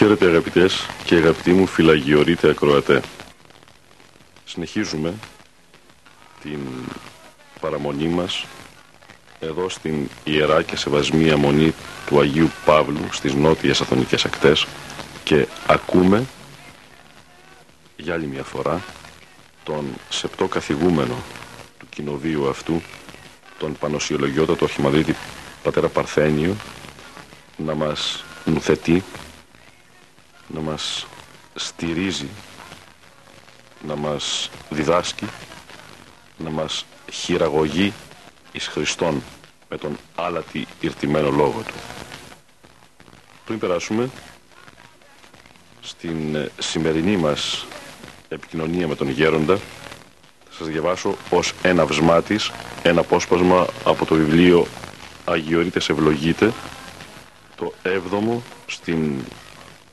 Χαίρετε αγαπητές και αγαπητοί μου φυλαγιορείτε ακροατέ. Συνεχίζουμε την παραμονή μας εδώ στην Ιερά και Σεβασμία Μονή του Αγίου Παύλου στις νότιες Αθωνικές ακτές και ακούμε για άλλη μια φορά τον σεπτό καθηγούμενο του κοινοβίου αυτού τον Πανοσιολογιότατο Αρχιμανδρίτη Πατέρα Παρθένιο να μας νουθετεί να μας στηρίζει, να μας διδάσκει, να μας χειραγωγεί εις Χριστόν με τον άλατη ηρτημένο λόγο του. Πριν περάσουμε στην ε, σημερινή μας επικοινωνία με τον Γέροντα θα σας διαβάσω ως ένα βσμάτις ένα απόσπασμα από το βιβλίο Αγιορείτες Ευλογείτε το έβδομο στην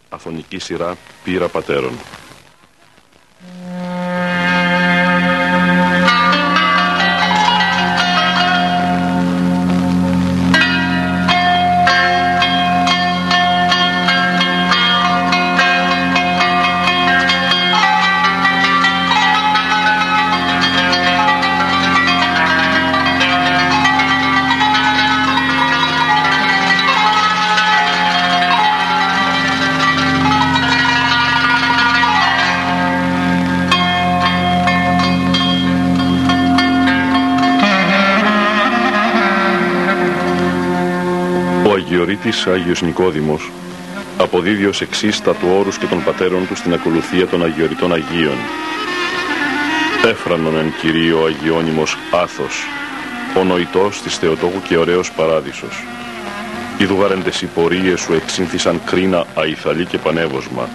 Αθωνική σειρά Πύρα Πατέρων. Ο Αγιορείτης Άγιος Νικόδημος αποδίδει ως εξής τα του όρους και των πατέρων του στην ακολουθία των Αγιορειτών Αγίων. Έφρανον εν Κυρίω Αγιώνυμος Άθος, ο νοητός της Θεοτόκου και ωραίος παράδεισος. Ιδουγαρέντες οι πορείες σου εξήνθησαν κρίνα αϊθαλή και πανεύωσμα,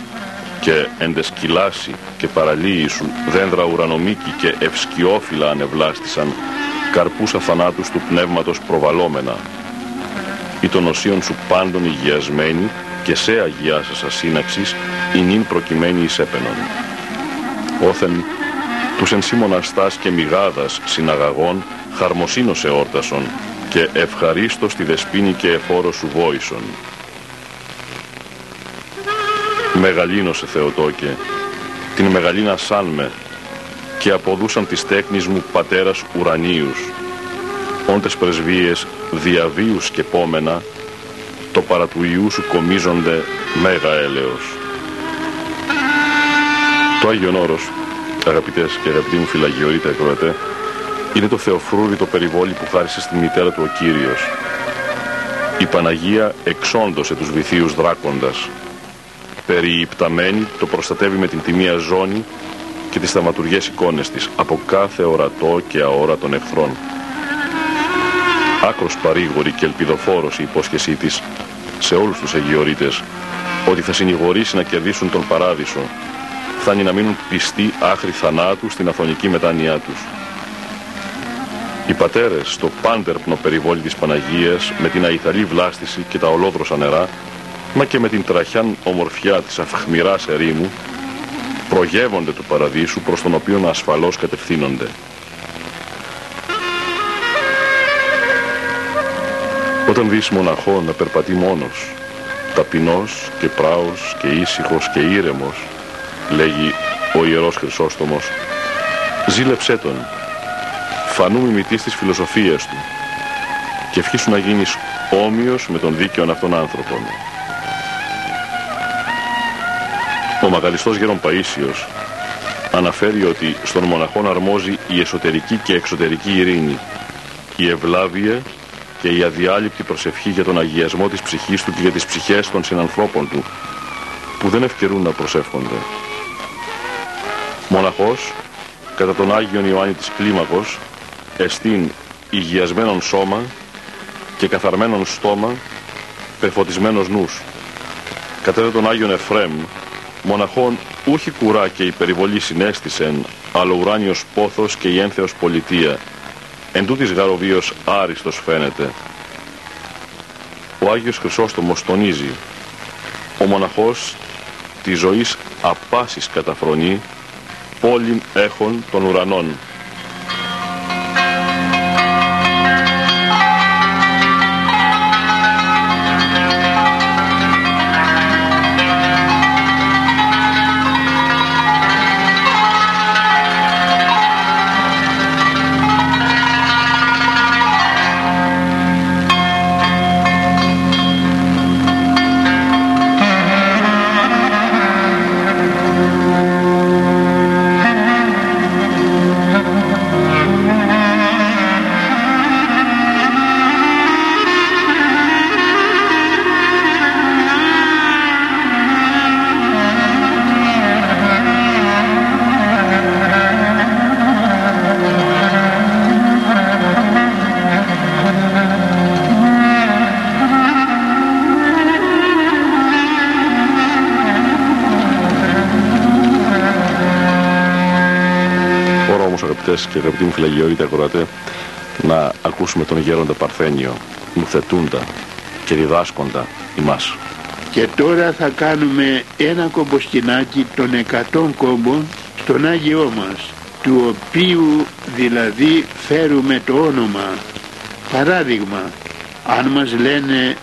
και εντεσκυλάσει και παραλίοι σου δένδρα ουρανομίκη και ευσκιόφυλλα ανεβλάστησαν, καρπούς αθανάτους του πνεύματος προβαλόμενα, ή των οσίων σου πάντων υγιασμένη και σε αγιάσασα σύναξης η νυν προκειμένη εις έπαινον. Όθεν τους εν σύ μοναστάς και μηγάδας συναγαγών χαρμοσύνος εόρτασον και ευχαρίστως τη δεσπίνη και εφόρο σου βόησον. Μεγαλύνωσε Θεοτόκε, την μεγαλύνα σαν με και αποδούσαν της τέκνης μου πατέρας ουρανίους, όντες πρεσβείες διαβίους και πόμενα, το παρά του Ιού σου κομίζονται μέγα έλεος. Το Άγιον Όρος, αγαπητές και αγαπητοί μου φυλαγιορείτε ακροατέ, είναι το θεοφρούρητο περιβόλι που χάρισε στη μητέρα του ο Κύριος. Η Παναγία εξόντωσε τους βυθίους δράκοντας. Περιυπταμένη το προστατεύει με την τιμία ζώνη και τις θαυματουργές εικόνες της από κάθε ορατό και αόρατον εχθρών. Άκρος παρήγορη και ελπιδοφόρος η υπόσχεσή της σε όλους τους Αγιορείτες ότι θα συνηγορήσει να κερδίσουν τον παράδεισο, φτάνει να μείνουν πιστοί άχρη θανάτου στην αθωνική μετάνοιά τους. Οι πατέρες στο πάντερπνο περιβόλι της Παναγίας με την αϊθαλή βλάστηση και τα ολόδροσα νερά μα και με την τραχιάν ομορφιά της αυχμηράς ερήμου προγεύονται του παραδείσου προς τον οποίο ασφαλώς κατευθύνονται. Όταν δεις μοναχό να περπατεί μόνος, ταπεινός και πράος και ήσυχος και ήρεμος, λέγει ο Ιερός Χρυσόστομος, ζήλεψέ τον, φανού μιμητής της φιλοσοφίας του και ευχήσου να γίνεις όμοιος με τον δίκαιον αυτόν άνθρωπον. Ο Μαγαλιστός Γερον Παΐσιος αναφέρει ότι στον μοναχόν αρμόζει η εσωτερική και εξωτερική ειρήνη, η ευλάβεια και η αδιάλειπτη προσευχή για τον αγιασμό της ψυχής του και για τις ψυχές των συνανθρώπων του, που δεν ευκαιρούν να προσεύχονται. Μοναχός, κατά τον Άγιον Ιωάννη της Κλίμακος, εστίν υγιασμένον σώμα και καθαρμένον στόμα, πεφωτισμένος νους. Κατά τον Άγιον Εφρέμ, μοναχόν ούχι κουρά και υπερβολή συνέστησεν, αλλά ουράνιος πόθος και η ένθεος πολιτεία, Εν τούτης γαροβίος άριστος φαίνεται. Ο Άγιος Χρυσόστομος τονίζει «Ο μοναχός της ζωής απάσης καταφρονεί, πόλην έχων των ουρανών». Αγαπητοί μου φυλαγιόρείτε ακροατέ να ακούσουμε τον γέροντα Παρθένιο μου θετούντα και διδάσκοντα ημάς. Και τώρα θα κάνουμε ένα κομποσκινάκι των 100 κόμπων στον Άγιό μας του οποίου δηλαδή φέρουμε το όνομα παράδειγμα αν μας λένε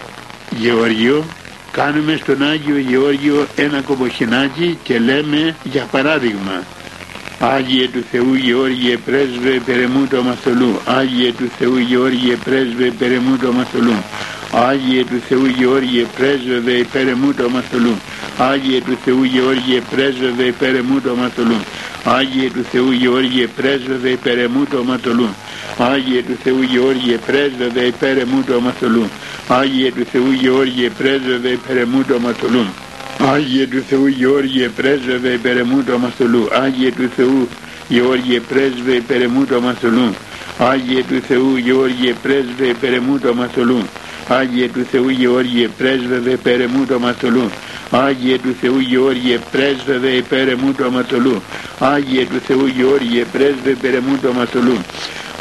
Γεώργιο κάνουμε στον Άγιο Γεώργιο ένα κομποσκινάκι και λέμε για παράδειγμα Άγιε του Θεού Γεώργιε πρέσβε περαιμού το αμαστολού. Άγιε του Θεού Γεώργιε πρέσβε περαιμού το αμαστολού. Άγιε του Θεού Γεώργιε πρέσβευε υπέρ εμού το αμαστολού. Άγιε του Θεού Γεώργιε πρέσβευε υπέρ εμού το αμαστολού. Άγιε του Θεού Γεώργιε πρέσβευε υπέρ εμού το αμαστολού. Άγιε του Θεού Γεώργιε πρέσβευε υπέρ εμού το αμαστολού. Άγιε του Θεού Γεώργιε πρέσβευε υπέρ εμού το αμαστολού. Άγιε του Θεού Γεώργιε πρέσβευε υπέρ εμού του αμαστολού. Άγιε του Θεού Γεώργιε πρέσβε υπέρ εμού του αμαστολού. Άγιε του Θεού Γεώργιε πρέσβε υπέρ εμού του αμαστολού. Άγιε του Θεού Γεώργιε πρέσβευε υπέρ εμού του αμαστολού. Άγιε του Θεού Γεώργιε πρέσβευε υπέρ εμού του αμαστολού. Άγιε του Θεού Γεώργιε πρέσβε υπέρ εμού του αμαστολού.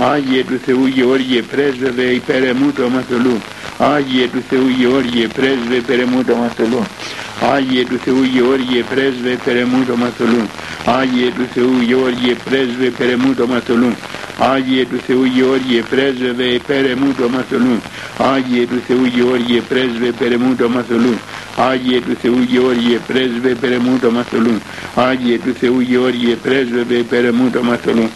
Άγιε του Θεού Γεώργιε πρέσβευε υπέρ εμού του αμαστολού. Άγιε του Θεού Γεώργιε πρέσβε υπέρ εμού του αμαστολού. Άγιε του Θεού Γεώργιε πρέσβε περαιμού το μαθολού. Άγιε του Θεού Γεώργιε πρέσβε περαιμού το μαθολού. Άγιε του Θεού Γεώργιε πρέσβε περαιμού το μαθολού. Άγιε του Θεού Γεώργιε πρέσβε περαιμού το μαθολού. Άγιε του Θεού Γεώργιε πρέσβε περαιμού το μαθολού. Άγιε του Θεού Γεώργιε πρέσβε περαιμού το μαθολού.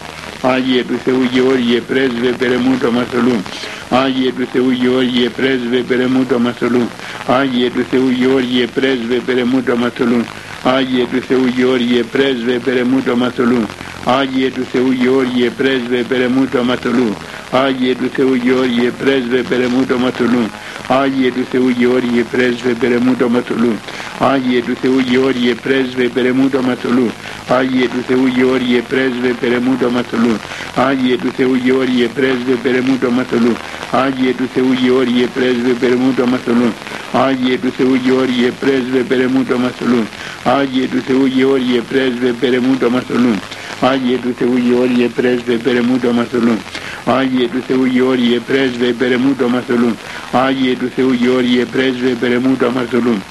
Άγιε του Θεού Γεώργιε πρέσβε περαιμού το μαθολού. Άγιε του Θεού Γεώργιε πρέσβε περαιμού το μαθολού. Άγιε του Θεού Γεώργιε πρέσβε περαιμού το μαθολού. Άγιε του Θεού Γεώργιε πρέσβε περαιμού το μαθολού. Άγιε του Θεού Γεώργιε πρέσβε περαιμού το μαθολού. Άγιε του Θεού Γεώργιε πρέσβε περαιμού το μαθολού. Άγιε του Θεού Γεώργιε πρέσβε περαιμού το μαθολού. Άγιε του Θεού Γεώργιε πρέσβε περαιμού το μαθολού. Άγιε του Θεού Γεώργιε πρέσβε περαιμού το μαθολού. Άγιε του Θεού Γεώργιε πρέσβε περαιμού το μαθολού. Άγιε του Θεού Γεώργιε πρέσβε περαιμού το μαθολού. Άγιε του Θεού Γεώργιε πρέσβε περεμού το μαστολούν. Άγιε του Θεού Γεώργιε πρέσβε περεμού το μαστολούν. Άγιε του Θεού Γεώργιε πρέσβε περεμού το μαστολούν. Άγιε του Θεού Γεώργιε πρέσβε περεμού το μαστολούν. Άγιε του Θεού Γεώργιε πρέσβε περεμού το μαστολούν.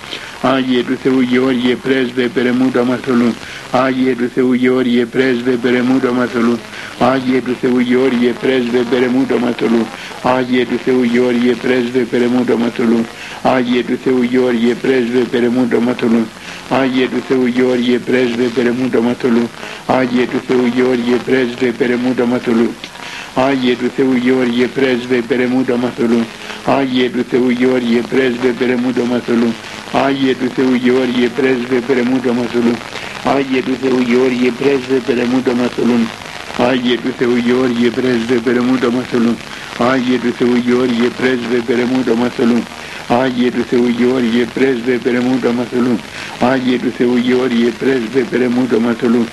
Άγιε του Θεού Γεώργιε πρέσβε περεμού το μαστολούν. Άγιε του Θεού Γεώργιε πρέσβε περεμού το μαστολούν. Άγιε του Θεού Γεώργιε πρέσβε περεμού το μαστολούν. Άγιε του Θεού Γεώργιε πρέσβε περεμού το μαστολούν. Άγιε του Θεού Γεώργιε πρέσβε περεμού το μαστολούν. Άγιε του Θεού Γεώργιε πρέσβε περεμού το μαστολούν. Άγιε του Θεού Γεώργιε πρέσβε περεμού το μαστολούν. Άγιε του Θεού Γεώργιε πρέσβε περεμού το μαστολούν. Άγιε του Θεού Γεώργιε πρέσβε περεμού το μαστολούν. Άγιε του Θεού Γεώργιε πρέσβε περεμού το μαστολούν. Άγιε του Θεού Γεώργιε πρέσβε περεμού το μαστολούν. Άγιε του Θεού Γεώργιε πρέσβε περεμού το μαστολούν. Άγιε του Θεού Γεώργιε πρέσβε περεμού το μαστολούν. Άγιε του Θεού Γεώργιε πρέσβε περεμού το μαστολούν. Άγιε του Θεού Γεώργιε πρέσβε περεμού το μαστολούν.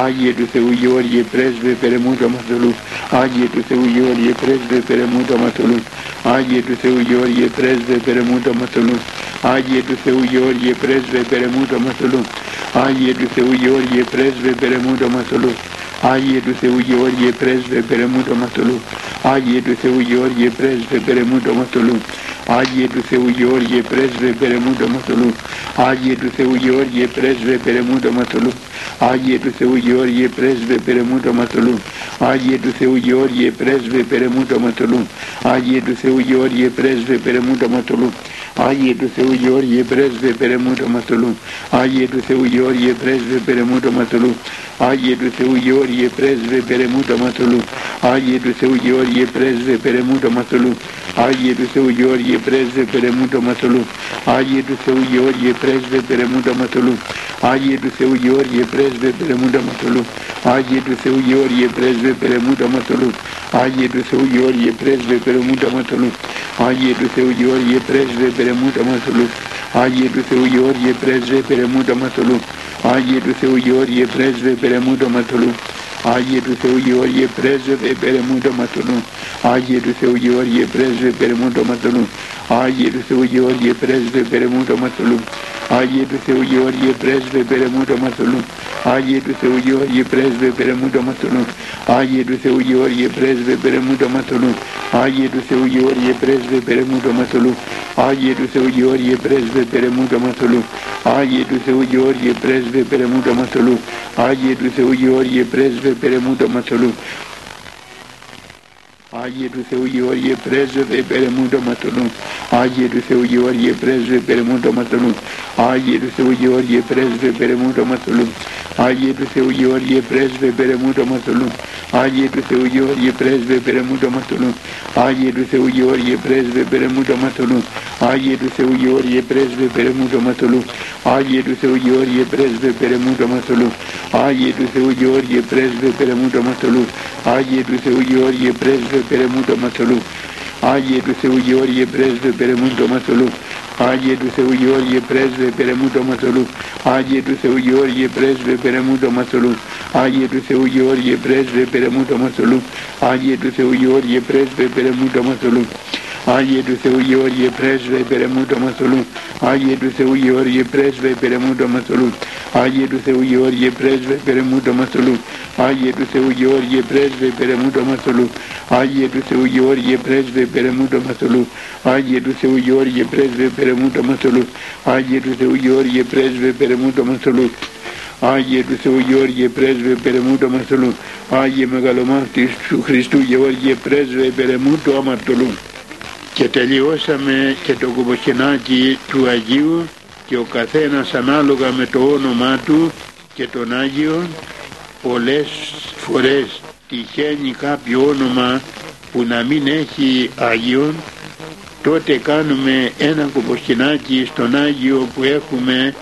Άγιε του Θεού Γεώργιε πρέσβε περεμού το μαστολούν. Άγιε του Θεού Γεώργιε πρέσβε περεμού το μαστολούν. Άγιε του Θεού Γεώργιε πρέσβε περεμού το μαστολούν. Άγιε του Θεού Γεώργιε πρέσβε περεμού το μαστολούν. Άγιε του Θεού Γεώργιε πρέσβε περεμού το μαστολούν. Άγιε του Θεού Γεώργιε πρέσβε περεμού το μαστολού. Άγιε του Θεού Γεώργιε πρέσβε περεμού το μαστολού. Άγιε του Θεού Γεώργιε πρέσβε περεμού το μαστολού. Άγιε του Θεού Γεώργιε πρέσβε περεμού το μαστολού. Άγιε του Θεού Γεώργιε πρέσβε περεμού το μαστολού. Άγιε του Θεού Γεώργιε πρέσβε περεμού το μαστολού. Άγιε του Θεού Γεώργιε πρέσβε περεμού το μαστολού. Άγιε του Θεού Γεώργιε πρέσβε περεμού το μαστολού. Άγιε του Θεού Γεώργιε πρέσβε περεμού το μαστολού. Άγιε του Θεού Γεώργιε πρέσβε περεμού το μαστολού. Άγιε του Θεού Γεώργιε πρέσβε περεμού το μαστολού. Άγιε του Θεού Γεώργιε πρέσβε περεμού το μαστολού. Άγιε του Θεού Γεώργιε πρέσβε περεμού το μαστολού. Άγιε του Θεού Γεώργιε πρέσβε περεμού το μαστολού. Άγιε του Θεού Γεώργιε πρέσβε περεμού το μαστολού. Άγιε του Θεού Γεώργιε πρέσβε περεμού το μαστολού. Άγιε του Θεού Γεώργιε πρέσβε περεμού το μαστολού. Άγιε του Θεού Γεώργιε πρέσβε περεμού το μαστολού. Άγιε του Θεού Γεώργιε πρέσβε περεμού το μαστολού. Άγιε του Θεού Γεώργιε πρέσβε περεμού το μαστολού. Άγιε του Θεού Γεώργιε πρέσβε περεμού το μαστολού. Άγιε του Θεού Γεώργιε πρέσβε περεμού το μαστολού. Άγιε του Θεού Γεώργιε πρέσβε περεμού το μαστολού. Άγιε του Θεού Γεώργιε πρέσβε περεμού το μαστολού. Άγιε του Θεού Γεώργιε πρέσβε περεμού το μαστολού. Άγιε του Θεού Γεώργιε πρέσβε περεμού το μαστολού. Άγιε του Θεού Γεώργιε πρέσβε περεμού το μαστολού. Άγιε του Θεού Γεώργιε πρέσβε περεμού το μαστολού. Άγιε του Θεού Γεώργιε πρέσβε περεμού το μαστολού. Άγιε του Θεού Γεώργιε πρέσβε περεμού το μαστολού. Άγιε του Θεού Γεώργιε πρέσβε περεμού το μαστολού. Άγιε του Θεού Γεώργιε πρέσβε περεμού το μαστολού. Άγιε του Θεού Γεώργιε πρέσβε περεμού το μαστολού. Άγιε του Θεού Γεώργιε πρέσβε περεμού το μαστολού. Άγιε του Θεού Γεώργιε πρέσβε περεμού το μαστολού. Άγιε του Θεού Γεώργιε πρέσβε περεμού το μαστολού. Άγιε του Θεού Γεώργιε πρέσβε περεμού το μαστολού. Άγιε του Θεού Γεώργιε πρέσβε περεμού το μαστολού. Άγιε του Θεού Γεώργιε πρέσβε περεμού το μαστολού. Άγιε του Θεού Γεώργιε πρέσβε περεμού το μαστολού. Άγιε του Θεού Γεώργιε πρέσβε περεμού το μαστολού. Άγιε του Θεού Γεώργιε πρέσβε περεμού το μαστολού. Άγιε του Θεού Γεώργιε πρέσβε περεμού το μαστολού. Άγιε του Θεού Γεώργιε πρέσβε περεμού το μαστολού. Άγιε του Θεού Γεώργιε πρέσβε περεμού το μαστολού. Άγιε του Θεού Γεώργιε πρέσβε περεμού το μαστολού. Άγιε του Θεού Γεώργιε πρέσβε περεμού το μαστολού. Άγιε του Θεού Γεώργιε πρέσβε περεμού το μαστολού. Άγιε του Θεού Γεώργιε πρέσβε περεμού το μαστολού. Άγιε του Θεού Γεώργιε πρέσβε περεμού το μαστολού. Άγιε του Θεού Γεώργιε πρέσβε περεμού το μαστολού. Άγιε του Θεού Γεώργιε πρέσβε περεμού το αμαρτωλού. Άγιε μεγαλομάχτης του Χριστού Γεώργιε πρέσβε περεμού το αμαρτωλού. Και τελειώσαμε και το κουμποκινάκι του Αγίου και ο καθένας ανάλογα με το όνομά του και τον Άγιο πολλές φορές τυχαίνει κάποιο όνομα που να μην έχει Άγιον τότε κάνουμε ένα κουμποκινάκι στον Άγιο που έχουμε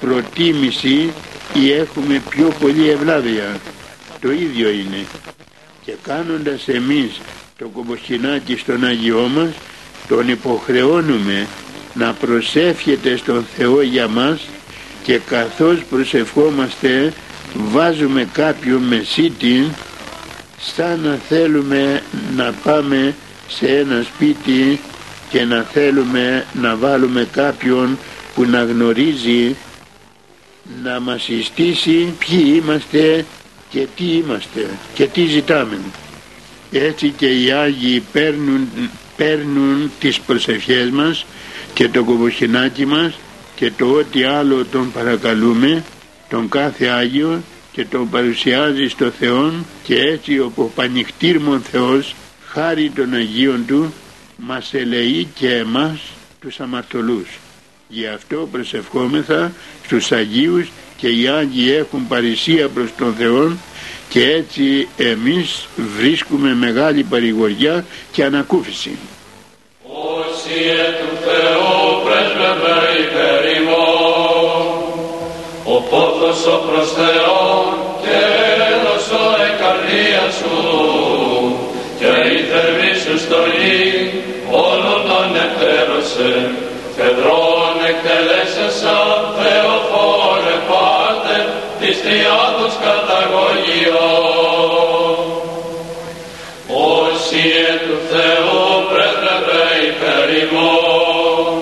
προτίμηση ή έχουμε πιο πολύ ευλάβεια. Το ίδιο είναι. Και κάνοντας εμείς το κομποσχοινάκι στον Άγιό μας, τον υποχρεώνουμε να προσεύχεται στον Θεό για μας και καθώς προσευχόμαστε βάζουμε κάποιο μεσίτη σαν να θέλουμε να πάμε σε ένα σπίτι και να θέλουμε να βάλουμε κάποιον που να γνωρίζει να μας συστήσει ποιοι είμαστε και τι είμαστε και τι ζητάμε. Έτσι και οι Άγιοι παίρνουν, παίρνουν τις προσευχές μας και το κομποσχηνάκι μας και το ό,τι άλλο τον παρακαλούμε τον κάθε Άγιο και τον παρουσιάζει στο Θεό και έτσι ο πανιχτήρμον Θεός χάρη των Αγίων Του μας ελεεί και εμάς τους αμαρτωλούς. Γι' αυτό προσευχόμεθα στους Αγίους και οι Άγιοι έχουν παρησία προς τον Θεό και έτσι εμείς βρίσκουμε μεγάλη παρηγοριά και ανακούφιση. Όσοι του Θεού πρέσβευε υπέρ ημών, ο πόθος ο προς Θεόν και έδωσο η καρδία σου. Και η θερμή σου στολή όλων των εκτέρωσε κεντρών εκτελέσεσα Θεοφόρε Πάτερ της Τριάδος καταγωγιός. Όσοι εν του Θεού πρέσβευε υπέρ ημών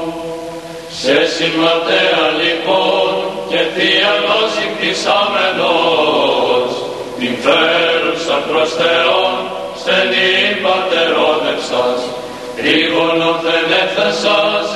σε συμματέα λοιπόν και θείαλος κτισάμενος την φέρουσα προς Θεόν στενή πατερόδευσας δεν έφτασας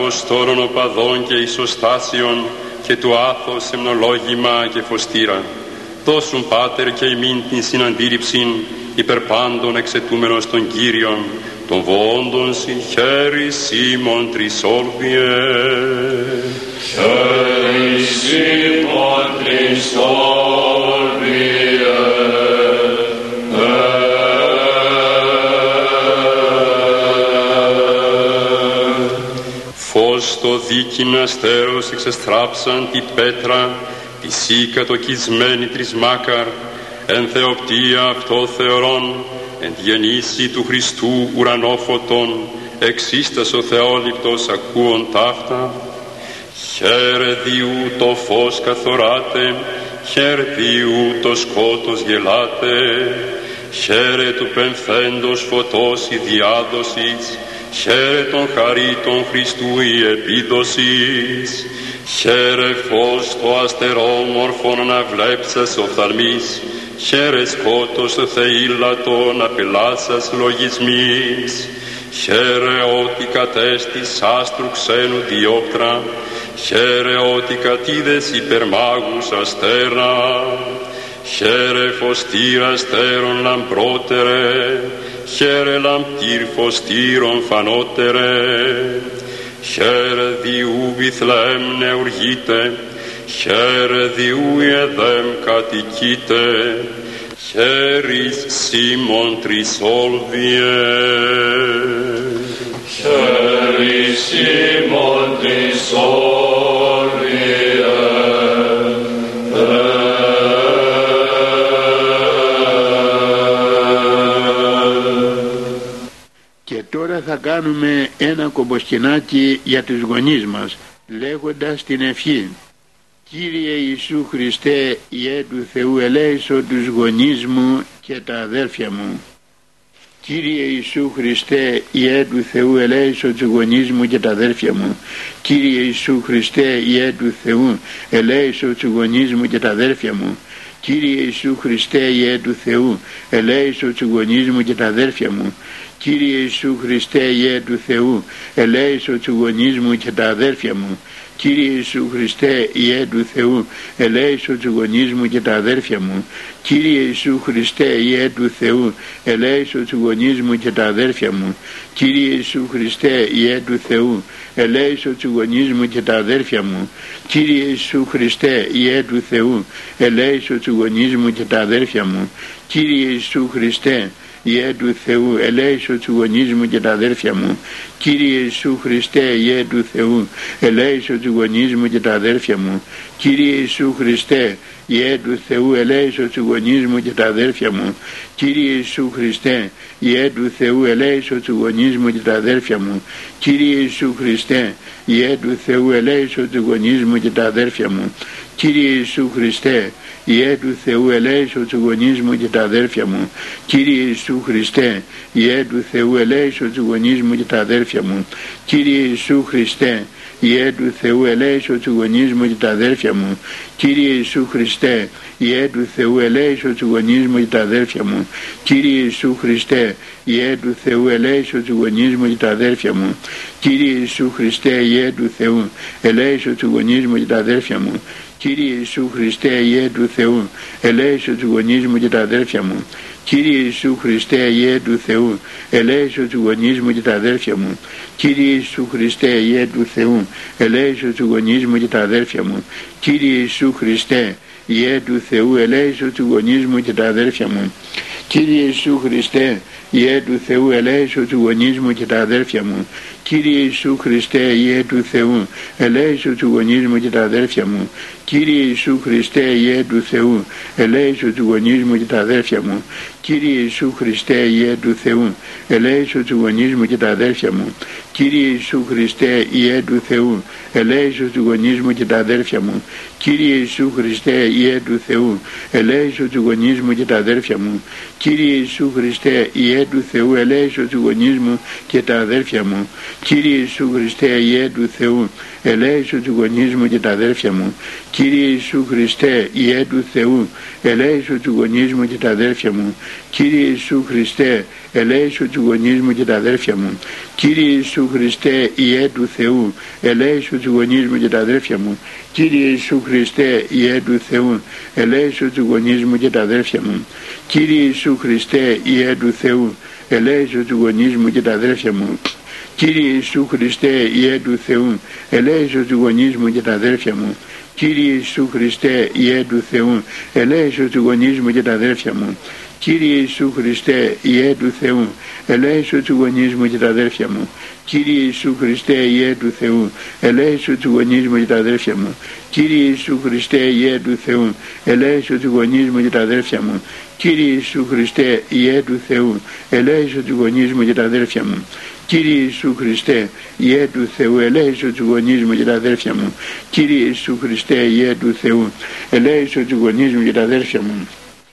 αποστόλων οπαδών και ισοστάσεων και του άθος εμνολόγημα και φωστήρα δώσουν Πάτερ και ημίν την συναντήρυψην υπερπάντων εξετούμενος των Κύριων, των βόντων συγχαίρη Σίμων Τρισόλβιε. Χαίρη Σίμων Τρισόλβιε. Το δίκην αστέρος εξεστράψαν τη πέτρα τη σίκα το κισμένη τρισμάκαρ, εν θεοπτία αυτό θεωρών, εν γεννήση του Χριστού ουρανόφωτον, εξίστας ο Θεόληπτος ακούων ταύτα. Χαίρε διού το φως καθοράτε, χαίρε διού το σκότος γελάτε, χαίρε του πενθέντος φωτός η διάδοσης, χαίρε τον χαρίτων Χριστού η επίδοσης, Χαίρε φως το αστερόμορφο να βλέψας οφθαλμής, χαίρε σκότος θεήλατο να πελάσας λογισμής, χαίρε ότι κατέστης άστρου ξένου διόπτρα, χαίρε ότι κατίδες υπερμάγους αστέρνα, χαίρε φωστήρα αστέρων λαμπρότερε, χαίρε λαμπτήρ φωστήρων φανότερε, Χαίρε διού Βιθλέμ νεουργείτε, χαίρε διού Ιεδέμ κατοικείτε, χαίρις Σίμων Τρισόλβιε. Χαίρις Σίμων Τρισόλβιε. Τώρα θα κάνουμε ένα κομποσκινάκι για τους γονείς μας λέγοντας την ευχή. Κύριε Ιησού Χριστέ Ιε του Θεού ελέησο τους γονείς μου και τα αδέρφια μου. Κύριε Ιησού Χριστέ Ιε του Θεού ελέησο τους γονείς μου και τα αδέρφια μου. Κύριε Ιησού Χριστέ Ιε του Θεού ελέησο τους γονείς μου και τα αδέρφια μου. Κύριε Ιησού Χριστέ Ιε του Θεού ελέησο τους γονείς μου και τα αδέρφια μου Κύριε Ιησού Χριστέ Ιε του Θεού ελέησο τους γονείς μου και τα αδέρφια μου Κύριε Ιησού Χριστέ, Ιε του Θεού, ελέησο τους γονείς μου και τα αδέρφια μου. Κύριε Ιησού Χριστέ, Ιε του Θεού, ελέησο τους γονείς μου και τα αδέρφια μου. Κύριε Ιησού Χριστέ, Ιε του Θεού, ελέησο τους γονείς μου και τα αδέρφια μου. Κύριε Ιησού Χριστέ, Ιε του Θεού, ελέησο τους γονείς μου και τα αδέρφια μου. Κύριε Ιησού Χριστέ, Ιε του Θεού, ελέησο τους γονείς μου και τα αδέρφια μου. Κύριε Ιησού Χριστέ, Ιε του Θεού, ελέησο τους γονείς μου και τα αδέρφια μου. Κύριε Ιησού Χριστέ, Ιε του Θεού, ελέησο τους γονείς μου και τα αδέρφια μου. Κύριε Ιησού Χριστέ, Ιε του Θεού, ελέησο τους γονείς μου και τα αδέρφια μου. Κύριε Ιησού Χριστέ, Ιε του Θεού, ελέησο τους γονείς μου και τα αδέρφια μου. Κύριε Ιησού Χριστέ, Ιε του Θεού ελέησο τους γονείς μου και τα αδέρφια μου. Κύριε Ιησού Χριστέ, Ιε του Θεού ελέησο τους γονείς μου και τα αδέρφια μου. Κύριε Ιησού Χριστέ, Ιε του Θεού ελέησο τους γονείς μου και τα αδέρφια μου. Κύριε Ιησού Χριστέ, Ιε του Θεού ελέησο τους γονείς μου και τα αδέρφια μου. Κύριε Ιησού Χριστέ, Ιε του Θεού ελέησο τους γονείς μου και τα αδέρφια μου. Κύριε Ιησού Χριστέ, Ιε του Θεού ελέησο τους γονείς μου και τα αδέρφια μου. Κύριε Ιησού Χριστέ, Ιε του Θεού, ελέησο τους γονείς μου και τα αδέρφια μου. Κύριε Ιησού Χριστέ, Ιε του Θεού, ελέησο τους γονείς μου και τα αδέρφια μου. Κύριε Ιησού Χριστέ, Ιε του Θεού, ελέησο τους γονείς μου και τα αδέρφια μου. Κύριε Ιησού Χριστέ, Ιε του Θεού, ελέησο τους γονείς μου και τα αδέρφια μου. Κύριε Ιησού Χριστέ, Ιε του Θεού, ελέησο τους γονείς μου και τα αδέρφια μου. Κύριε Ιησού Χριστέ, Ιε του Θεού, ελέησο τους γονείς μου και τα αδέρφια μου. Κύριε Ιησού Χριστέ, Ιε του Θεού, ελέησο τους γονείς μου και τα αδέρφια μου. Κύριε Ιησού Χριστέ, Ιε του Θεού, ελέησο τους γονείς μου και τα αδέρφια μου. Κύριε Ιησού Χριστέ, Ιε του Θεού, ελέησο τους γονείς μου και τα αδέρφια μου. Κύριε Ιησού Χριστέ, Ιε του Θεού, ελέησο τους γονείς μου και τα αδέρφια μου. Κύριε Ιησού Χριστέ, Ιε του Θεού, ελέησο τους γονείς μου και τα αδέρφια μου. Κύριε Ιησού Χριστέ, Ιε του Θεού, ελέησο τους γονείς μου και τα αδέρφια μου. Κύριε Ιησού Χριστέ, Ιε του Θεού, ελέησο του γονείς μου και τα αδέρφια μου. Κύριε Ιησού Χριστέ, ελέησο του γονείς μου και τα αδέρφια μου. Κύριε Ιησού Χριστέ, Ιε του Θεού, ελέησο του γονείς μου και τα αδέρφια μου. Κύριε Ιησού Χριστέ, Ιε του Θεού, ελέησο του γονείς μου και τα αδέρφια μου. Κύριε Ιησού Χριστέ, Ιε του Θεού, ελέησο του γονείς μου και τα αδέρφια μου. Κύριε Ιησού Χριστέ, Ιε του Θεού, ελέησο του γονείς μου και τα αδέρφια μου. Κύριε Ιησού Χριστέ, Ιε του Θεού, ελέησο του γονείς μου και τα αδέρφια μου. Κύριε Ιησού Χριστέ, Ιε του Θεού, ελέησο του γονείς μου και τα αδέρφια μου. Κύριε Ιησού Χριστέ, Ιε του Θεού, ελέησο του γονείς μου και τα αδέρφια μου. Κύριε Ιησού Χριστέ, Ιε του Θεού, ελέησο του γονείς μου και τα αδέρφια μου. Κύριε Ιησού Χριστέ, Ιε του Θεού, ελέησο του γονείς μου και τα αδέρφια μου. Κύριε Ιησού Χριστέ, Ιε του Θεού, ελέησο τους γονείς μου και τα αδέρφια μου. Κύριε Ιησού Χριστέ, Ιε του Θεού, ελέησο τους γονείς μου και τα αδέρφια μου.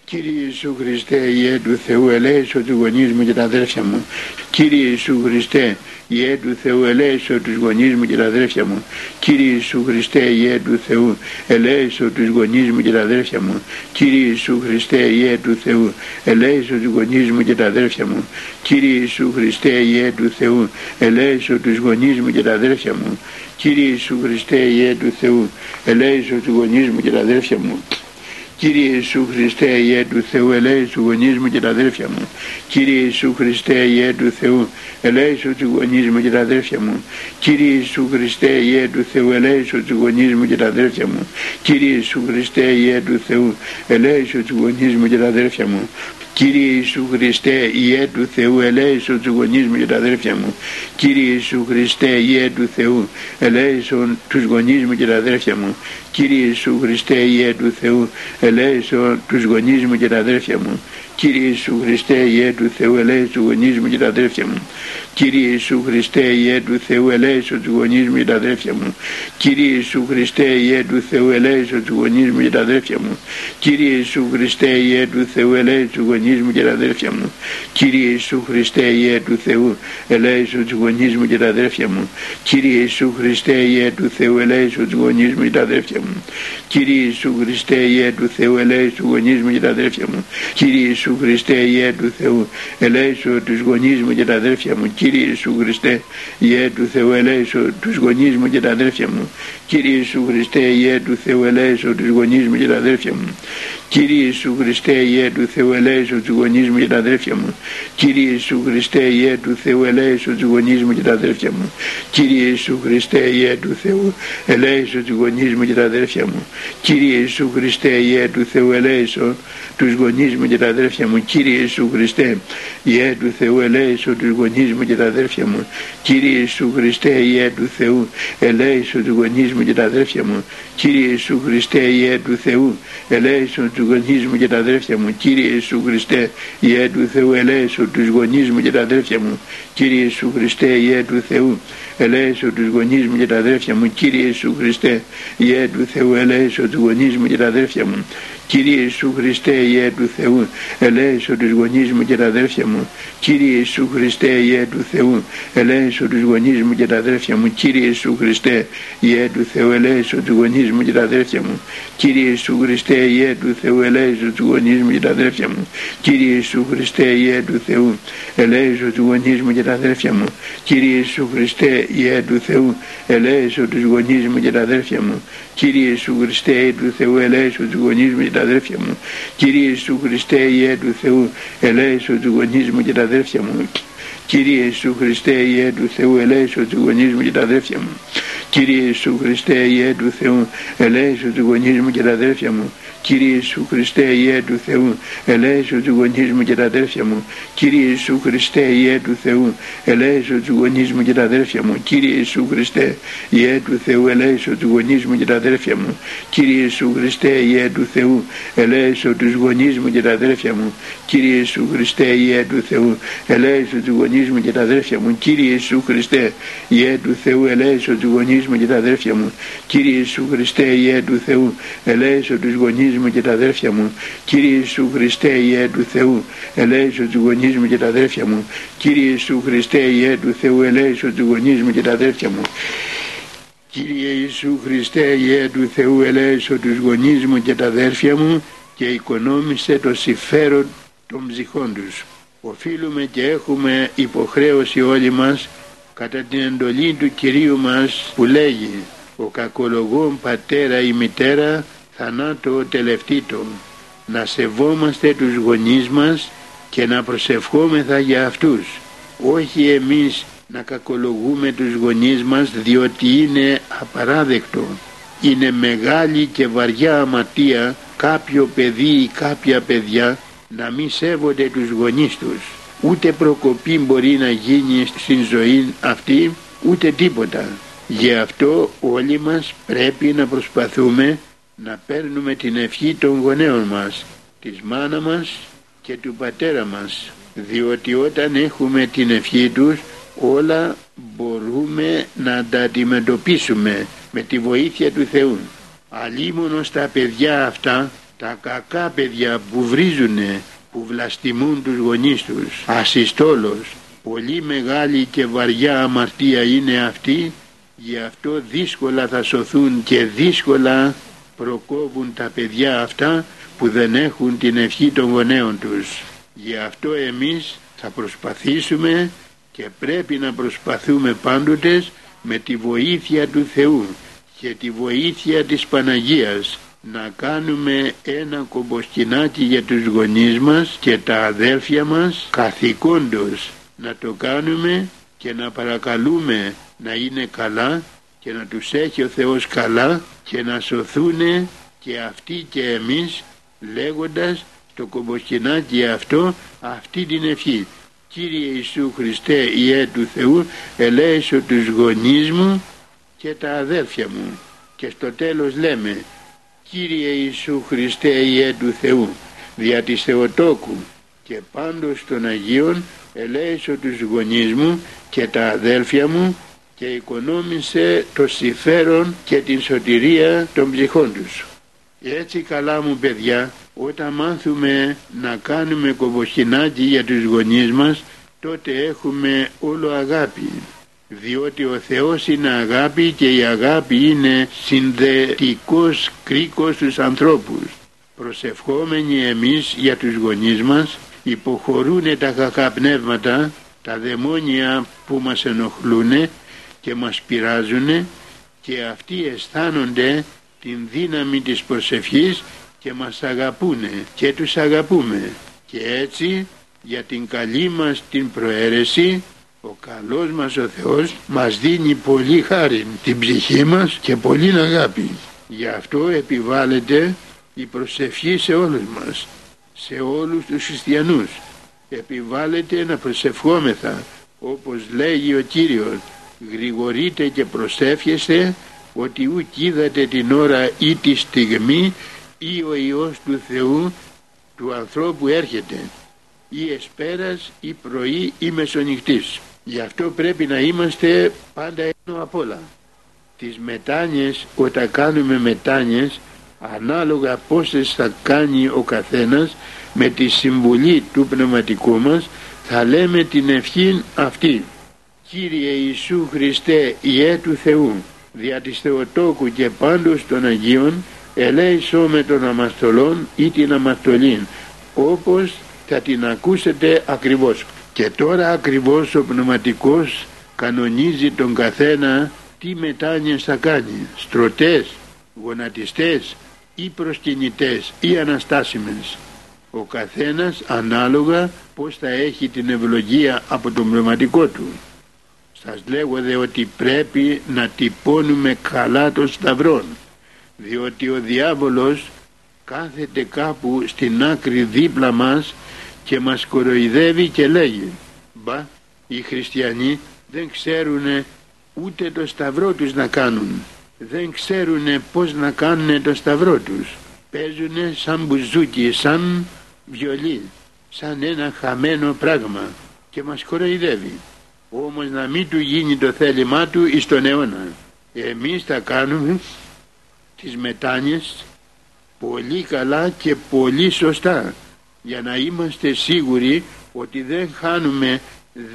Κύριε Ιησού Χριστέ, Ιε του Θεού, ελέησο τους γονείς μου και τα αδέρφια μου. Κύριε Ιησού Χριστέ, Ιε του Θεού, ελέησο τους γονείς μου και τα αδέρφια μου. Κύριε Ιησού Χριστέ, Ιε του Θεού, ελέησο τους γονείς μου και τα αδέρφια μου. Κύριε Ιησού Χριστέ, Ιε του Θεού, ελέησο τους γονείς μου και τα αδέρφια μου. Κύριε Ιησού Χριστέ, Ιε του Θεού, ελέησο τους γονείς μου και τα αδέρφια μου. Κύριε Ιησού Χριστέ, Ιε του Θεού, ελέησο τους γονείς μου και τα αδέρφια μου. Κύριε Ιησού Χριστέ, Ιε του Θεού, ελέησου του γονείς μου και τα αδέρφια μου. Κύριε Ιησού Χριστέ, Ιε του Θεού, ελέησου του γονείς μου και τα αδέρφια μου. Κύριε Ιησού Χριστέ, Ιε του Θεού, ελέησου του γονείς μου και τα αδέρφια μου. Κύριε Ιησού Χριστέ, Ιε του Θεού, ελέησου του γονείς μου και τα αδέρφια μου. Κύριε Ιησού Χριστέ, Ιε του Θεού, ελέησο τους γονείς μου και τα αδέρφια μου. Κύριε Ιησού Χριστέ, Ιε του Θεού, ελέησο τους γονείς μου και τα αδέρφια μου. Κύριε Ιησού Χριστέ, Ιε του Θεού, ελέησο τους γονείς μου και τα αδέρφια μου. Κύριε Ιησού Χριστέ Ιε του Θεού ελέησον τους γονείς μου και τα αδέρφια μου Κύριε Ιησού Χριστέ Ιε του Θεού ελέησον τους γονείς μου και τα αδέρφια μου. Κύριε Ιησού Χριστέ Ιε του Θεού ελέησον τους γονείς μου και τα αδέρφια μου. Κύριε Ιησού Χριστέ Ιε του Θεού ελέησον τους γονείς μου και τα αδέρφια μου. Κύριε Ιησού Χριστέ Ιε του Θεού ελέησον τους γονείς μου και τα αδέρφια μου. Κύριε Ιησού Χριστέ Ιε του Θεού ελέησον τους γονείς μου και τα αδέρφια μου. Κύριε Ιησού Χριστέ Ιε του Θεού ελέησον τους γονείς μου και τα αδέρφια μου. Κύριε Ιησού Χριστέ Ιε του Θεού ελέησον τους γονείς μου και τα αδέρφια μου Κύριε Ιησού Χριστέ Ιε του Θεού ελέησον τους γονείς μου και τα αδέρφια μου. Κύριε Ιησού Χριστέ Ιε του Θεού ελέησον τους γονείς μου και τα αδέρφια μου Κύριε Ιησού Χριστέ Ιε του Θεού ελέησον τους γονείς μου και τα αδέρφια μου. Κύριε Ιησού Χριστέ Ιε του Θεού ελέησον τους γονείς μου και τα αδέρφια μου. Κύριε Ιησού Χριστέ Ιε του Θεού ελέησον τους γονείς μου και τα αδέρφια μου. Κύριε Ιησού Χριστέ Ιε του Θεού ελέησον τους γονείς μου και τα αδέρφια μου. Κύριε Ιησού Χριστέ Ιε του Θεού ελέησον τους γονείς μου και τα αδέρφια μου. Κύριε Ιησού Χριστέ Ιε του Θεού ελέησον τους γονείς μου και τα αδέρφια μου. Κύριε Ιησού Χριστέ Ιε του Θεού ελέησον τους γονείς μου και τα αδέρφια μου. Κύριε Ιησού Χριστέ Ιε του Θεού ελέησον τους γονείς μου και τα αδέρφια μου. Κύριε Ιησού Χριστέ Ιε του Θεού ελέησον τους γονείς μου και τα αδέρφια μου Κύριε Ιησού Χριστέ Ιε του Θεού ελέησον τους γονείς μου και τα αδέρφια μου. Κύριε Ιησού Χριστέ Ιε του Θεού ελέησον τους γονείς μου και τα αδέρφια μου. Κύριε Ιησού Χριστέ Ιε του Θεού ελέησον τους γονείς μου και τα αδέρφια μου. Κύριε Ιησού Χριστέ Ιε του Θεού ελέησον τους γονείς μου και τα αδέρφια μου. Κύριε Ιησού Χριστέ Ιε του Θεού ελέησον τους γονείς μου και τα αδέρφια μου. Κύριε Ιησού Χριστέ Ιε του Θεού ελέησον τους γονείς μου και τα αδέρφια μου. Κύριε Ιησού Χριστέ Ιε του Θεού ελέησον τους γονείς μου και τα αδέρφια μου. Κύριε Ιησού Χριστέ Ιε του Θεού ελέησον τους γονείς μου και τα αδέρφια μου. Κύριε Ιησού Χριστέ Ιε του Θεού ελέησον τους γονείς μου και τα αδέρφια μου. Κύριε Ιησού Χριστέ Ιε του Θεού ελέησον τους γονείς μου και τα αδέρφια μου Κύριε Ιησού Χριστέ Ιε του Θεού ελέησον τους γονείς μου και τα αδέρφια μου. Κύριε Ιησού Χριστέ Ιε του Θεού ελέησον τους γονείς μου και τα αδέρφια μου. Κύριε Ιησού Χριστέ Ιε του Θεού ελέησον τους γονείς μου και τα αδέρφια μου. Κύριε Ιησού Χριστέ Ιε του Θεού ελέησον τους γονείς μου και τα αδέρφια μου. Κύριε Ιησού Χριστέ Ιε του Θεού ελέησον τους γονείς μου και τα αδέρφια μου. Κύριε Ιησού Χριστέ Ιε του Θεού ελέησον τους γονείς μου και τα αδέρφια μου. Κύριε Ιησού Χριστέ Ιε του Θεού ελέησον τους γονείς μου και τα αδέρφια μου. Κύριε Ιησού Χριστέ Ιε του Θεού ελέησον τους γονείς μου και τα αδέρφια μου. Κύριε Ιησού Χριστέ Ιε του Θεού ελέησον τους γονείς μου και τα αδέρφια μου. Κύριε Ιησού Χριστέ Ιε του Θεού ελέησον τους γονείς μου και τα αδέρφια μου. Κύριε Ιησού Χριστέ Ιε του Θεού ελέησον τους γονείς μου και τα αδέρφια μου και οικονόμησε το συμφέρον των ψυχών τους. Οφείλουμε και έχουμε υποχρέωση όλοι μας κατά την εντολή του Κυρίου μας που λέγει «Ο κακολογών πατέρα ή μητέρα θανάτω τελευτήτων» να σεβόμαστε τους γονείς μας και να προσευχόμεθα για αυτούς όχι εμείς να κακολογούμε τους γονείς μας διότι είναι απαράδεκτο είναι μεγάλη και βαριά αματία κάποιο παιδί ή κάποια παιδιά να μην σέβονται τους γονείς τους ούτε προκοπή μπορεί να γίνει στην ζωή αυτή ούτε τίποτα. Γι' αυτό όλοι μας πρέπει να προσπαθούμε να παίρνουμε την ευχή των γονέων μας της μάνα μας και του πατέρα μας διότι όταν έχουμε την ευχή τους όλα μπορούμε να τα αντιμετωπίσουμε με τη βοήθεια του Θεού. Αλίμονο στα παιδιά αυτά τα κακά παιδιά που βρίζουνε που βλαστημούν τους γονείς τους. Ασυστόλος πολύ μεγάλη και βαριά αμαρτία είναι αυτή γι' αυτό δύσκολα θα σωθούν και δύσκολα προκόβουν τα παιδιά αυτά που δεν έχουν την ευχή των γονέων τους. Γι' αυτό εμείς θα προσπαθήσουμε και πρέπει να προσπαθούμε πάντοτε με τη βοήθεια του Θεού και τη βοήθεια της Παναγίας να κάνουμε ένα κομποσκινάκι για τους γονείς μας και τα αδέλφια μας καθηκόντως. Να το κάνουμε και να παρακαλούμε να είναι καλά και να τους έχει ο Θεός καλά και να σωθούν και αυτοί και εμείς λέγοντας το κομποσκινάκι αυτό αυτή την ευχή. Κύριε Ιησού Χριστέ Ιε του Θεού ελέησο τους γονείς μου και τα αδέρφια μου. Και στο τέλος λέμε Κύριε Ιησού Χριστέ Ιε του Θεού δια της Θεοτόκου και πάντως των Αγίων ελέησο τους γονείς μου και τα αδέλφια μου και οικονόμησε το συμφέρον και την σωτηρία των ψυχών τους. Έτσι καλά μου παιδιά, όταν μάθουμε να κάνουμε κομποσχινάκι για τους γονείς μας, τότε έχουμε όλο αγάπη. Διότι ο Θεός είναι αγάπη και η αγάπη είναι συνδετικός κρίκος στους ανθρώπους. Προσευχόμενοι εμείς για τους γονείς μας, υποχωρούν τα κακά πνεύματα, τα δαιμόνια που μας ενοχλούν και μας πειράζουν και αυτοί αισθάνονται την δύναμη της προσευχής και μας αγαπούνε και τους αγαπούμε και έτσι για την καλή μας την προαίρεση ο καλός μας ο Θεός μας δίνει πολύ χάρη την ψυχή μας και πολύ αγάπη. Γι' αυτό επιβάλλεται η προσευχή σε όλους μας σε όλους τους χριστιανούς. Επιβάλλεται να προσευχόμεθα όπως λέγει ο Κύριος γρηγορείτε και προσεύχεστε ότι ουκ είδατε την ώρα ή τη στιγμή ή ο Υιός του Θεού του ανθρώπου έρχεται ή εσπέρας ή πρωί ή μεσονυχτής γι' αυτό πρέπει να είμαστε πάντα ενώ απ' όλα. Τις μετάνιες όταν κάνουμε μετάνιες ανάλογα πόσες θα κάνει ο καθένας με τη συμβουλή του πνευματικού μας θα λέμε την ευχή αυτή. Κύριε Ιησού Χριστέ Ιε του Θεού δια της Θεοτόκου και πάντως των Αγίων ελέησό με των αμαστολών ή την αμαστολήν όπως θα την ακούσετε ακριβώς και τώρα ακριβώς ο πνευματικός κανονίζει τον καθένα τι μετάνοιες θα κάνει στρωτές, γονατιστές ή προσκυνητές ή αναστάσιμες. Ο καθένας ανάλογα πως θα έχει την ευλογία από τον πνευματικό του. Σας λέγω δε ότι πρέπει να τυπώνουμε καλά το σταυρό διότι ο διάβολος κάθεται κάπου στην άκρη δίπλα μας και μας κοροϊδεύει και λέγει «Μπα, οι χριστιανοί δεν ξέρουν ούτε το σταυρό τους να κάνουν, δεν ξέρουν πως να κάνουν το σταυρό τους, παίζουν σαν μπουζούκι, σαν βιολί, σαν ένα χαμένο πράγμα και μας κοροϊδεύει» όμως να μην του γίνει το θέλημά του εις τον αιώνα. Εμείς θα κάνουμε τις μετάνοιες πολύ καλά και πολύ σωστά για να είμαστε σίγουροι ότι δεν χάνουμε,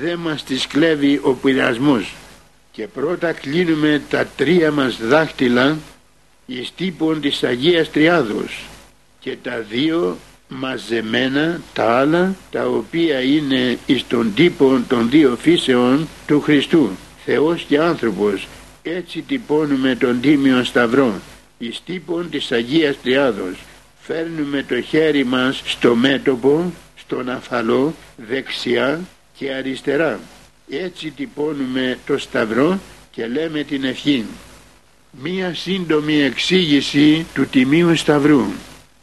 δεν μας τις κλέβει ο πειρασμός. Και πρώτα κλείνουμε τα τρία μας δάχτυλα εις τύπων της Αγίας Τριάδος. Και τα δύο μαζεμένα τα άλλα τα οποία είναι εις τον τύπο των δύο φύσεων του Χριστού. Θεός και άνθρωπος έτσι τυπώνουμε τον Τίμιο Σταυρό εις τύπων της Αγίας Τριάδος φέρνουμε το χέρι μας στο μέτωπο στον αφαλό δεξιά και αριστερά. Έτσι τυπώνουμε το Σταυρό και λέμε την ευχή μία σύντομη εξήγηση του Τιμίου Σταυρού.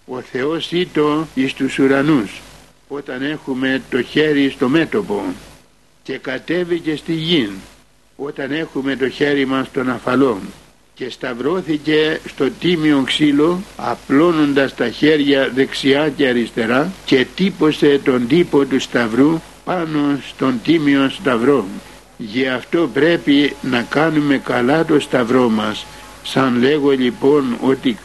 Ο Θεός ήτο εις τους ουρανούς όταν έχουμε το χέρι στο μέτωπο. Και κατέβηκε στη γη όταν έχουμε το χέρι μας στον αφαλό και σταυρώθηκε στο τίμιο ξύλο απλώνοντας τα χέρια δεξιά και αριστερά και τύπωσε τον τύπο του σταυρού πάνω στον τίμιο σταυρό. Γι' αυτό πρέπει να κάνουμε καλά το σταυρό μας. Σαν λέγω λοιπόν ότι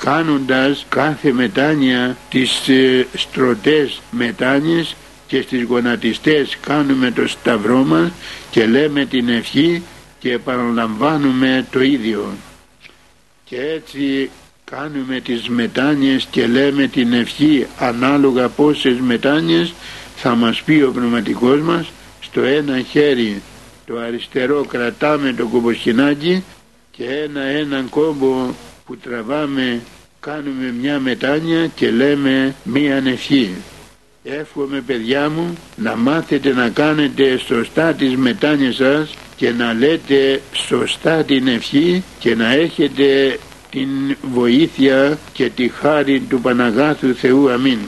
κάνοντας κάθε μετάνοια τις ε, στρωτές μετάνοιες και στις γονατιστές κάνουμε το σταυρό μας και λέμε την ευχή και επαναλαμβάνουμε το ίδιο και έτσι κάνουμε τις μετάνοιες και λέμε την ευχή ανάλογα πόσες μετάνοιες θα μας πει ο πνευματικός μας στο ένα χέρι το αριστερό κρατάμε το κομποσχοινάκι και ένα έναν κόμπο που τραβάμε κάνουμε μια μετάνοια και λέμε μια ευχή. Εύχομαι παιδιά μου να μάθετε να κάνετε σωστά τις μετάνοιες σας και να λέτε σωστά την ευχή και να έχετε την βοήθεια και τη χάρη του Παναγάθου Θεού. Αμήν.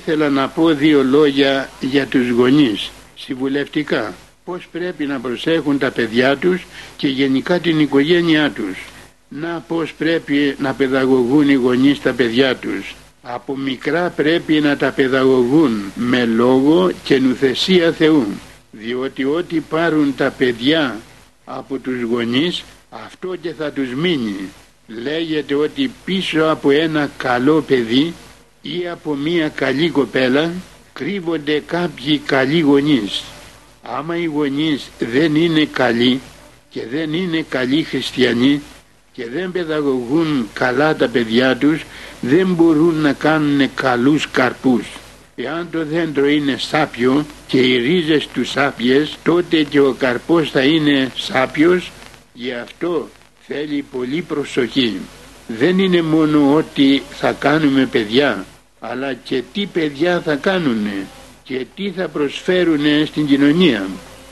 Ήθελα να πω δύο λόγια για τους γονείς, συμβουλευτικά. Πώς πρέπει να προσέχουν τα παιδιά τους και γενικά την οικογένειά τους. Να πώς πρέπει να παιδαγωγούν οι γονείς τα παιδιά τους. Από μικρά πρέπει να τα παιδαγωγούν με λόγο και νουθεσία Θεού. Διότι ό,τι πάρουν τα παιδιά από τους γονείς αυτό και θα τους μείνει. Λέγεται ότι πίσω από ένα καλό παιδί ή από μία καλή κοπέλα κρύβονται κάποιοι καλοί γονείς. Άμα οι γονείς δεν είναι καλοί και δεν είναι καλοί χριστιανοί και δεν παιδαγωγούν καλά τα παιδιά τους δεν μπορούν να κάνουν καλούς καρπούς. Εάν το δέντρο είναι σάπιο και οι ρίζες του σάπιες τότε και ο καρπός θα είναι σάπιος γι' αυτό θέλει πολύ προσοχή. Δεν είναι μόνο ότι θα κάνουμε παιδιά αλλά και τι παιδιά θα κάνουν και τι θα προσφέρουν στην κοινωνία.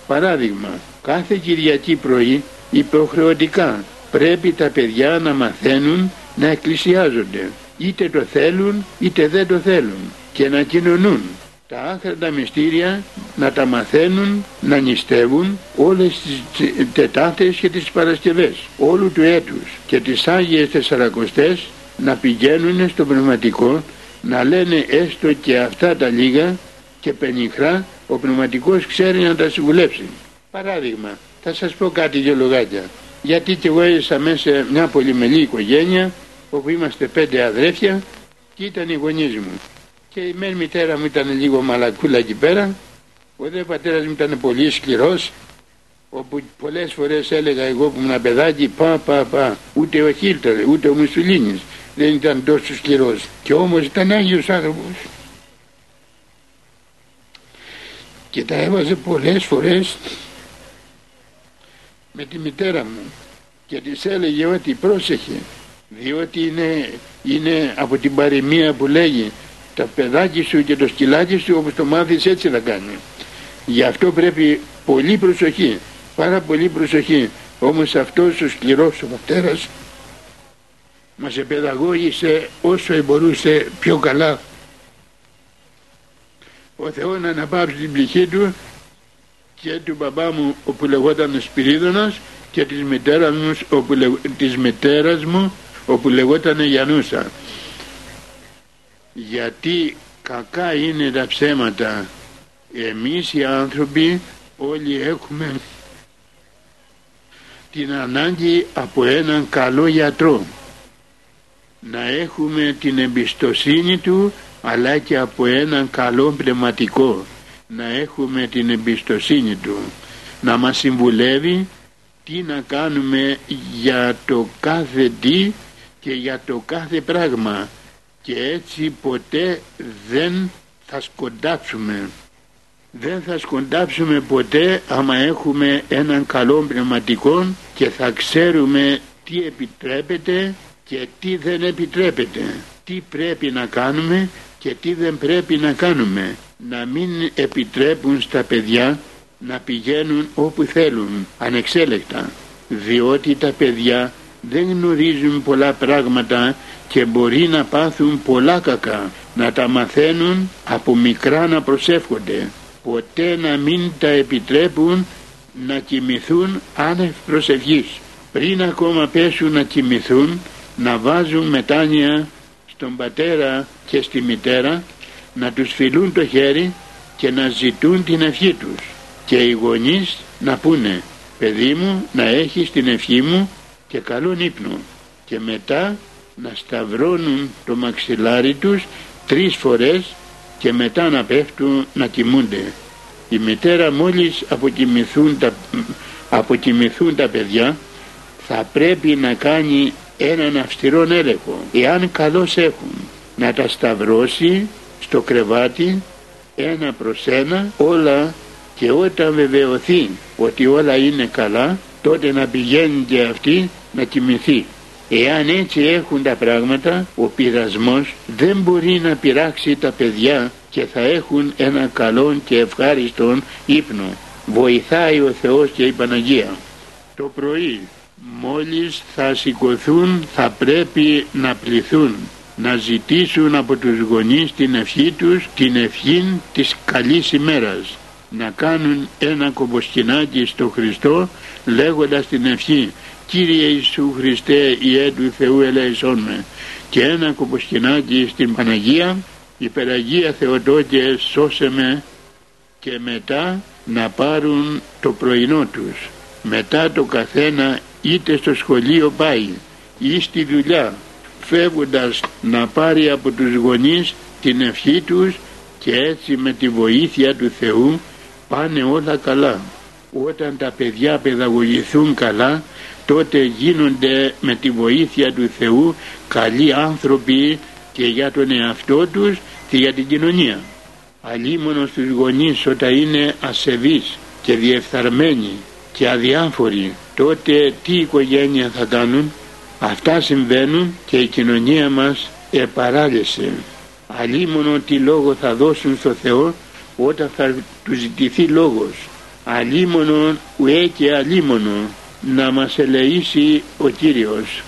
Παράδειγμα, κάθε Κυριακή πρωί υποχρεωτικά πρέπει τα παιδιά να μαθαίνουν να εκκλησιάζονται. Είτε το θέλουν είτε δεν το θέλουν και να κοινωνούν. Τα άχρατα μυστήρια να τα μαθαίνουν, να νηστεύουν όλες τις Τετάρτες και τις Παρασκευές όλου του έτους και τις Άγιες Τεσσαρακοστές να πηγαίνουν στο πνευματικό να λένε έστω και αυτά τα λίγα και πενιχρά ο πνευματικός ξέρει να τα συμβουλέψει. Παράδειγμα, θα σας πω κάτι για λογάκια. Γιατί και εγώ έζησα μέσα μια πολυμελή οικογένεια όπου είμαστε πέντε αδρέφια και ήταν οι γονείς μου. Και η μεν μητέρα μου ήταν λίγο μαλακούλα εκεί πέρα, ο δε πατέρας μου ήταν πολύ σκληρός, όπου πολλές φορές έλεγα εγώ που ήμουν παιδάκι πα πα πα, ούτε ο Χίλτερ ούτε ο Μουσουλίνης δεν ήταν τόσο σκληρός. Και όμως ήταν Άγιος άνθρωπος. Και τα έβαζε πολλές φορές με τη μητέρα μου. Και της έλεγε ότι πρόσεχε διότι είναι, είναι από την παροιμία που λέγει τα παιδάκι σου και το σκυλάκι σου όπως το μάθεις έτσι θα κάνει. Γι' αυτό πρέπει πολύ προσοχή πάρα πολύ προσοχή. Όμως αυτός ο σκληρός ο πατέρας μας επαιδαγώγησε όσο μπορούσε πιο καλά. Ο Θεός να αναπάψει την ψυχή του και του μπαμπά μου όπου λεγόταν Σπυρίδωνας και της μητέρας μου όπου, της μητέρας μου όπου λεγόταν Γιανούσα γιατί κακά είναι τα ψέματα. Εμείς οι άνθρωποι όλοι έχουμε την ανάγκη από έναν καλό γιατρό. Να έχουμε την εμπιστοσύνη του αλλά και από έναν καλό πνευματικό. Να έχουμε την εμπιστοσύνη του. Να μας συμβουλεύει τι να κάνουμε για το κάθε τι και για το κάθε πράγμα και έτσι ποτέ δεν θα σκοντάψουμε. Δεν θα σκοντάψουμε ποτέ άμα έχουμε έναν καλό πνευματικό και θα ξέρουμε τι επιτρέπεται και τι δεν επιτρέπεται. Τι πρέπει να κάνουμε και τι δεν πρέπει να κάνουμε. Να μην επιτρέπουν στα παιδιά να πηγαίνουν όπου θέλουν ανεξέλεκτα. Διότι τα παιδιά δεν γνωρίζουν πολλά πράγματα και μπορεί να πάθουν πολλά κακά να τα μαθαίνουν από μικρά να προσεύχονται. Ποτέ να μην τα επιτρέπουν να κοιμηθούν άνευ προσευχής. Πριν ακόμα πέσουν να κοιμηθούν να βάζουν μετάνοια στον πατέρα και στη μητέρα να τους φιλούν το χέρι και να ζητούν την ευχή τους. Και οι γονείς να πούνε παιδί μου να έχεις την ευχή μου και καλόν ύπνο και μετά να σταυρώνουν το μαξιλάρι τους τρεις φορές και μετά να πέφτουν να κοιμούνται. Η μητέρα μόλις αποκοιμηθούν τα, αποκοιμηθούν τα παιδιά θα πρέπει να κάνει έναν αυστηρό έλεγχο. Εάν καλώς έχουν να τα σταυρώσει στο κρεβάτι ένα προς ένα όλα και όταν βεβαιωθεί ότι όλα είναι καλά τότε να πηγαίνει και αυτή να κοιμηθεί. Εάν έτσι έχουν τα πράγματα, ο πειρασμός δεν μπορεί να πειράξει τα παιδιά και θα έχουν ένα καλό και ευχάριστο ύπνο. Βοηθάει ο Θεός και η Παναγία. Το πρωί μόλις θα σηκωθούν θα πρέπει να πληθούν να ζητήσουν από τους γονείς την ευχή τους, την ευχή της καλής ημέρας. Να κάνουν ένα κομποσκινάκι στο Χριστό λέγοντας την ευχή Κύριε Ιησού Χριστέ Ιε του Θεού ελέησόν με και ένα κομποσκινάκι στην Παναγία Υπεραγία Θεοτόκε σώσε με και μετά να πάρουν το πρωινό τους μετά το καθένα είτε στο σχολείο πάει ή στη δουλειά φεύγοντας να πάρει από τους γονείς την ευχή τους και έτσι με τη βοήθεια του Θεού πάνε όλα καλά. Όταν τα παιδιά παιδαγωγηθούν καλά τότε γίνονται με τη βοήθεια του Θεού καλοί άνθρωποι και για τον εαυτό τους και για την κοινωνία. Αλίμονο στους γονείς όταν είναι ασεβείς και διεφθαρμένοι και αδιάφοροι τότε τι οικογένεια θα κάνουν; Αυτά συμβαίνουν και η κοινωνία μας επαράλυσε αλίμονο τι λόγο θα δώσουν στο Θεό όταν θα τους ζητηθεί λόγος; Αλίμονο ουέ και αλίμονο να μας ελεήσει ο Κύριος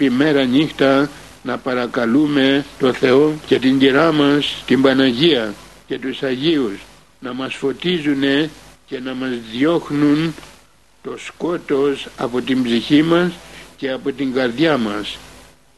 πρέπει μέρα νύχτα να παρακαλούμε το Θεό και την κυρά μας την Παναγία και τους Αγίους να μας φωτίζουν και να μας διώχνουν το σκότος από την ψυχή μας και από την καρδιά μας.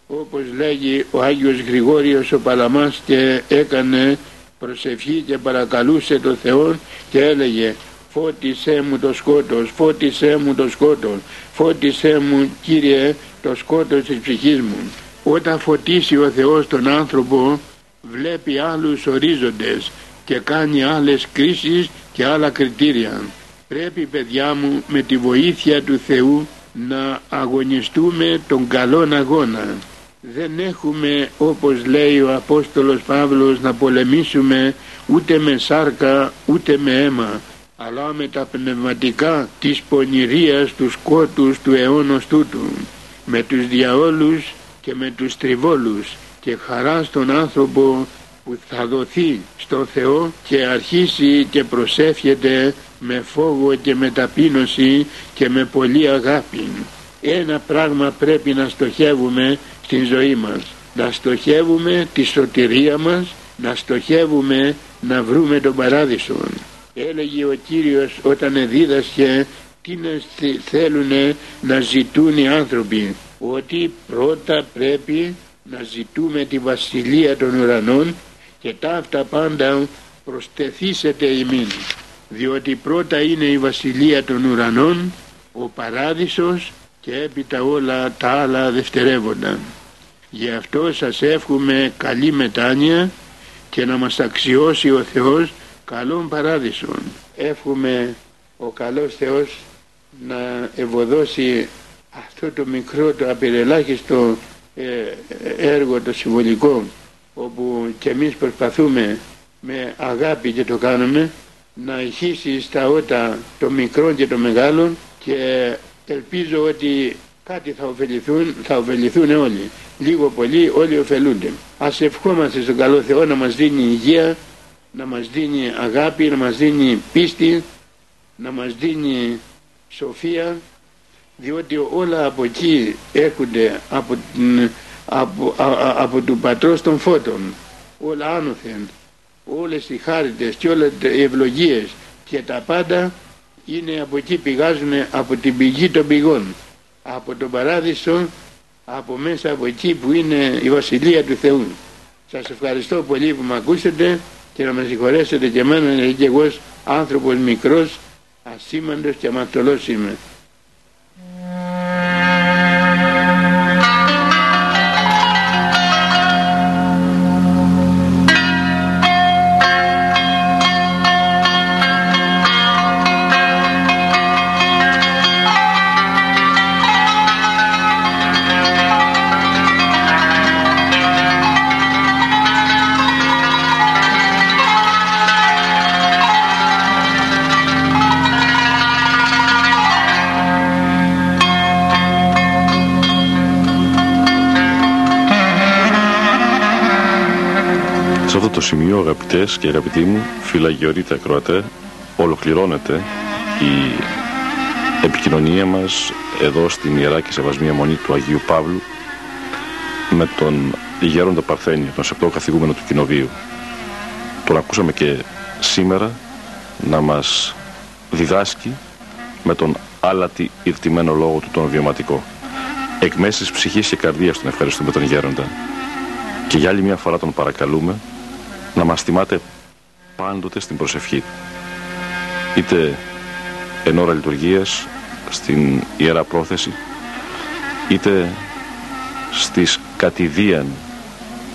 Όπως λέγει ο Άγιος Γρηγόριος ο Παλαμάς και έκανε προσευχή και παρακαλούσε το Θεό και έλεγε φώτισέ μου το σκότος, φώτισέ μου το σκότος, φώτισέ μου Κύριε το σκότος της ψυχής μου. Όταν φωτίσει ο Θεός τον άνθρωπο βλέπει άλλους ορίζοντες και κάνει άλλες κρίσεις και άλλα κριτήρια. Πρέπει παιδιά μου με τη βοήθεια του Θεού να αγωνιστούμε τον καλόν αγώνα δεν έχουμε όπως λέει ο Απόστολος Παύλος να πολεμήσουμε ούτε με σάρκα ούτε με αίμα αλλά με τα πνευματικά της πονηρίας του σκότους του αιώνος τούτου με τους διαόλους και με τους τριβόλους και χαρά στον άνθρωπο που θα δοθεί στο Θεό και αρχίσει και προσεύχεται με φόβο και με ταπείνωση και με πολύ αγάπη. Ένα πράγμα πρέπει να στοχεύουμε στην ζωή μας. Να στοχεύουμε τη σωτηρία μας, να στοχεύουμε να βρούμε τον παράδεισο. Έλεγε ο Κύριος όταν δίδασκε τι να θέλουν να ζητούν οι άνθρωποι. Ότι πρώτα πρέπει να ζητούμε τη βασιλεία των ουρανών και ταύτα πάντα προστεθήσετε ημίν διότι πρώτα είναι η βασιλεία των ουρανών ο παράδεισος και έπειτα όλα τα άλλα δευτερεύοντα γι' αυτό σας εύχομαι καλή μετάνοια και να μας αξιώσει ο Θεός καλών παράδεισων εύχομαι ο καλός Θεός να ευωδώσει αυτό το μικρό το απειρελάχιστο ε, έργο το συμβολικό όπου και εμείς προσπαθούμε με αγάπη και το κάνουμε να ηχήσει στα ότα το μικρό και το μεγάλο και ελπίζω ότι κάτι θα ωφεληθούν, θα ωφεληθούν όλοι. Λίγο πολύ όλοι ωφελούνται. Ας ευχόμαστε στον καλό Θεό να μας δίνει υγεία, να μας δίνει αγάπη, να μας δίνει πίστη, να μας δίνει σοφία, διότι όλα από εκεί έρχονται από την από, α, από του πατρός των φώτων. Όλα άνωθεν όλες οι χάριτες και όλες οι ευλογίες και τα πάντα είναι από εκεί πηγάζουν από την πηγή των πηγών. Από τον παράδεισο από μέσα από εκεί που είναι η Βασιλεία του Θεού. Σας ευχαριστώ πολύ που με ακούσετε και να με συγχωρέσετε και εμένα γιατί και εγώ άνθρωπος μικρός A Simon, chiamato lo και αμαρτωλός είμαι σημείο αγαπητές και αγαπητοί μου φιλαγιορείτε ακροατέ ολοκληρώνεται η επικοινωνία μας εδώ στην Ιερά και Σεβασμία Μονή του Αγίου Παύλου με τον Γέροντα Παρθένιο, τον σεπτό καθηγούμενο του Κοινοβίου. Τον ακούσαμε και σήμερα να μας διδάσκει με τον άλατη ηρτημένο λόγο του τον βιωματικό. Εκ μέσης ψυχής και καρδίας τον ευχαριστούμε τον Γέροντα. Και για άλλη μια φορά τον παρακαλούμε να μας θυμάται πάντοτε στην προσευχή. Είτε εν ώρα λειτουργίας στην Ιερά Πρόθεση είτε στις κατηδίαν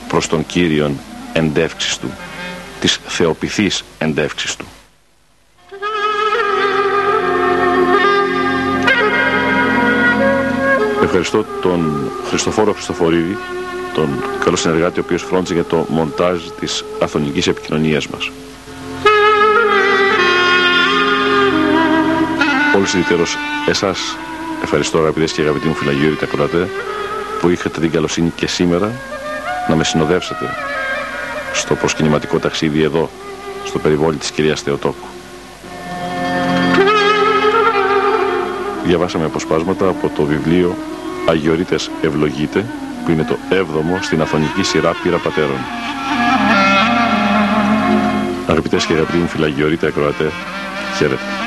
προς τον Κύριον εντεύξεις Του τις θεοποιηθείς εντεύξεις Του. Ευχαριστώ τον Χριστοφόρο Χριστοφορίδη τον καλό συνεργάτη ο οποίος φρόντιζε για το μοντάζ της αθωνικής επικοινωνίας μας. Όλους ιδιαίτερος εσάς ευχαριστώ αγαπητές και αγαπητοί μου φυλαγιώροι τα που είχατε την καλοσύνη και σήμερα να με συνοδεύσετε στο προσκυνηματικό ταξίδι εδώ στο περιβόλι της κυρίας Θεοτόκου. Διαβάσαμε αποσπάσματα από το βιβλίο «Αγιορείτες ευλογείτε» που είναι το 7ο στην Αθωνική σειρά Πύρα Πατέρων. Αγαπητές και αγαπητοί μου φυλαγιορείτε ακροατέ, χαίρετε.